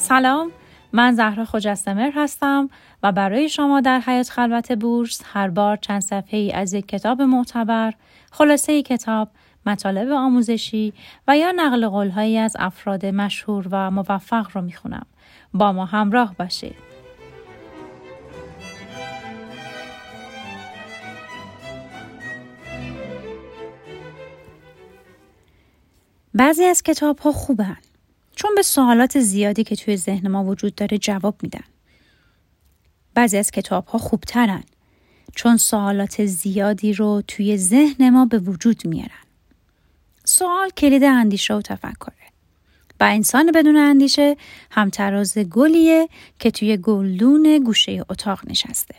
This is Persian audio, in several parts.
سلام من زهرا خجستمر هستم و برای شما در حیات خلوت بورس هر بار چند صفحه ای از یک کتاب معتبر خلاصه کتاب مطالب آموزشی و یا نقل قولهایی از افراد مشهور و موفق رو می‌خونم. با ما همراه باشید. بعضی از کتاب ها خوبن. چون به سوالات زیادی که توی ذهن ما وجود داره جواب میدن. بعضی از کتاب ها خوبترن چون سوالات زیادی رو توی ذهن ما به وجود میارن. سوال کلید اندیشه و تفکره. و انسان بدون اندیشه همتراز گلیه که توی گلدون گوشه اتاق نشسته.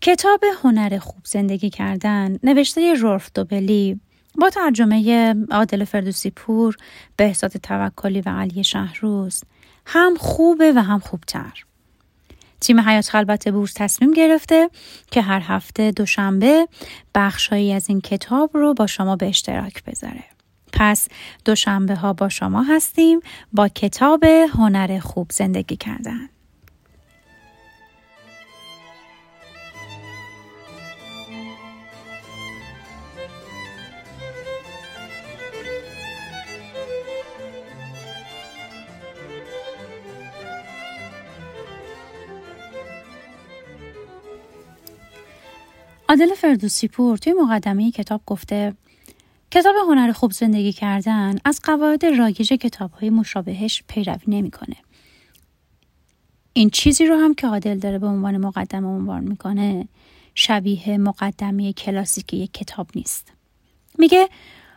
کتاب هنر خوب زندگی کردن نوشته رولف دوبلی با ترجمه عادل فردوسی پور، بهزاد توکلی و علی شهروز هم خوبه و هم خوبتر. تیم حیات خلبت بورس تصمیم گرفته که هر هفته دوشنبه بخشهایی از این کتاب رو با شما به اشتراک بذاره. پس دوشنبه ها با شما هستیم با کتاب هنر خوب زندگی کردن. عادل فردوسی پور توی مقدمه کتاب گفته کتاب هنر خوب زندگی کردن از قواعد رایج کتاب های مشابهش پیروی نمی‌کنه. این چیزی رو هم که عادل داره به عنوان مقدمه عنوان می‌کنه شبیه مقدمه کلاسیک یک کتاب نیست. میگه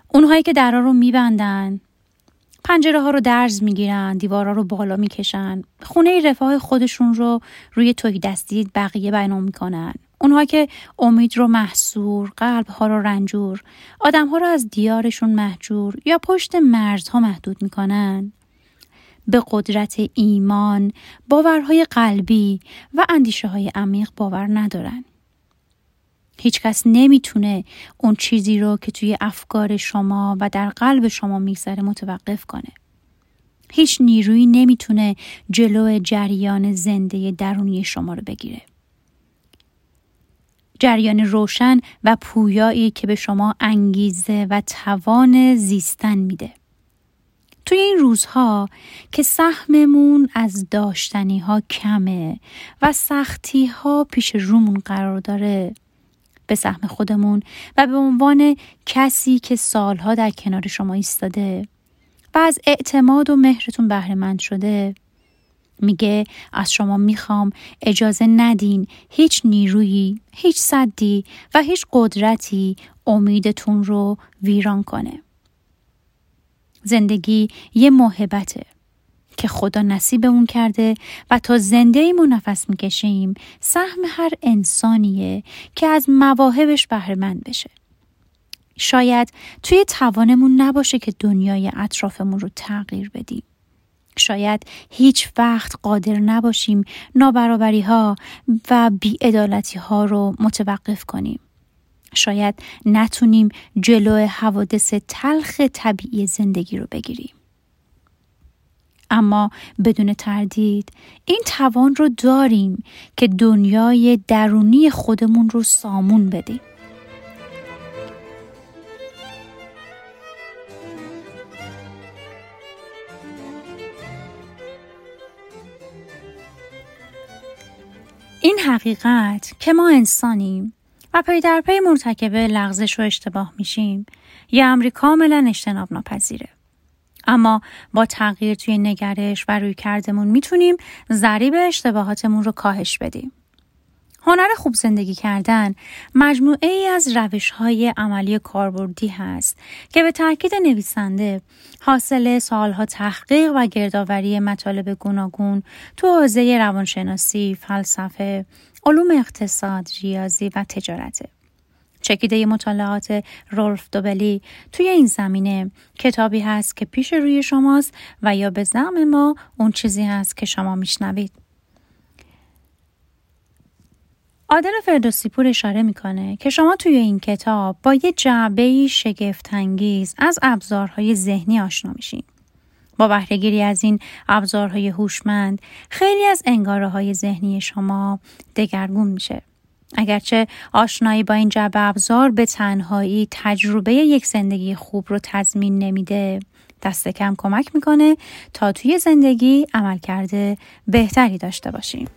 اونهایی که درها رو میبندن پنجره ها رو درز می‌گیرن دیوارا رو بالا می‌کشن خونه رفاه خودشون رو روی توی دستی بقیه بیان می‌کنن اونها که امید رو محصور، قلب ها رو رنجور، آدم ها رو از دیارشون محجور یا پشت مرزها محدود می‌کنن. به قدرت ایمان، باورهای قلبی و اندیشه های عمیق باور ندارن. هیچکس نمی‌تونه اون چیزی رو که توی افکار شما و در قلب شما میگذره متوقف کنه. هیچ نیرویی نمی‌تونه جلو جریان زنده درونی شما رو بگیره. جریان روشن و پویایی که به شما انگیزه و توان زیستن میده. توی این روزها که سهممون از داشتنی ها کمه و سختی ها پیش رومون قرار داره به سهم خودمون و به عنوان کسی که سالها در کنار شما ایستاده و از اعتماد و مهرتون بهره شده میگه از شما می‌خوام اجازه ندین هیچ نیرویی، هیچ صدی و هیچ قدرتی امیدتون رو ویران کنه. زندگی یه محبته که خدا نصیبمون کرده و تا زنده ایمون نفس می‌کشیم سهم هر انسانیه که از مواهبش بهره مند بشه. شاید توی توانمون نباشه که دنیای اطرافمون رو تغییر بدیم. شاید هیچ وقت قادر نباشیم نابرابری ها و بیعدالتی ها رو متوقف کنیم. شاید نتونیم جلو حوادث تلخ طبیعی زندگی رو بگیریم. اما بدون تردید این توان رو داریم که دنیای درونی خودمون رو سامون بدیم. این حقیقت که ما انسانیم و پی در پی مرتکب لغزش و اشتباه میشیم یه امری کاملا اجتناب ناپذیره. اما با تغییر توی نگرش و روی کردمون می‌تونیم ضریب اشتباهاتمون رو کاهش بدیم. هنر خوب زندگی کردن مجموعه ای از روش های عملی کاربردی هست که به تاکید نویسنده حاصل سالها تحقیق و گردآوری مطالب گوناگون تو حوزه روانشناسی، فلسفه، علوم اقتصاد، ریاضی و تجارته. چکیده مطالعات رولف دوبلی توی این زمینه کتابی هست که پیش روی شماست و یا به زعم ما اون چیزی هست که شما میشنوید. عادل فردوسی پور اشاره می‌کنه که شما توی این کتاب با یه جعبه شگفتانگیز از ابزارهای ذهنی آشنا میشین. با بهرهگیری از این ابزارهای هوشمند خیلی از انگاره های ذهنی شما دگرگون میشه اگرچه آشنایی با این جبه ابزار به تنهایی تجربه یک زندگی خوب رو تضمین نمیده دست کم کمک می‌کنه تا توی زندگی عمل کرده بهتری داشته باشیم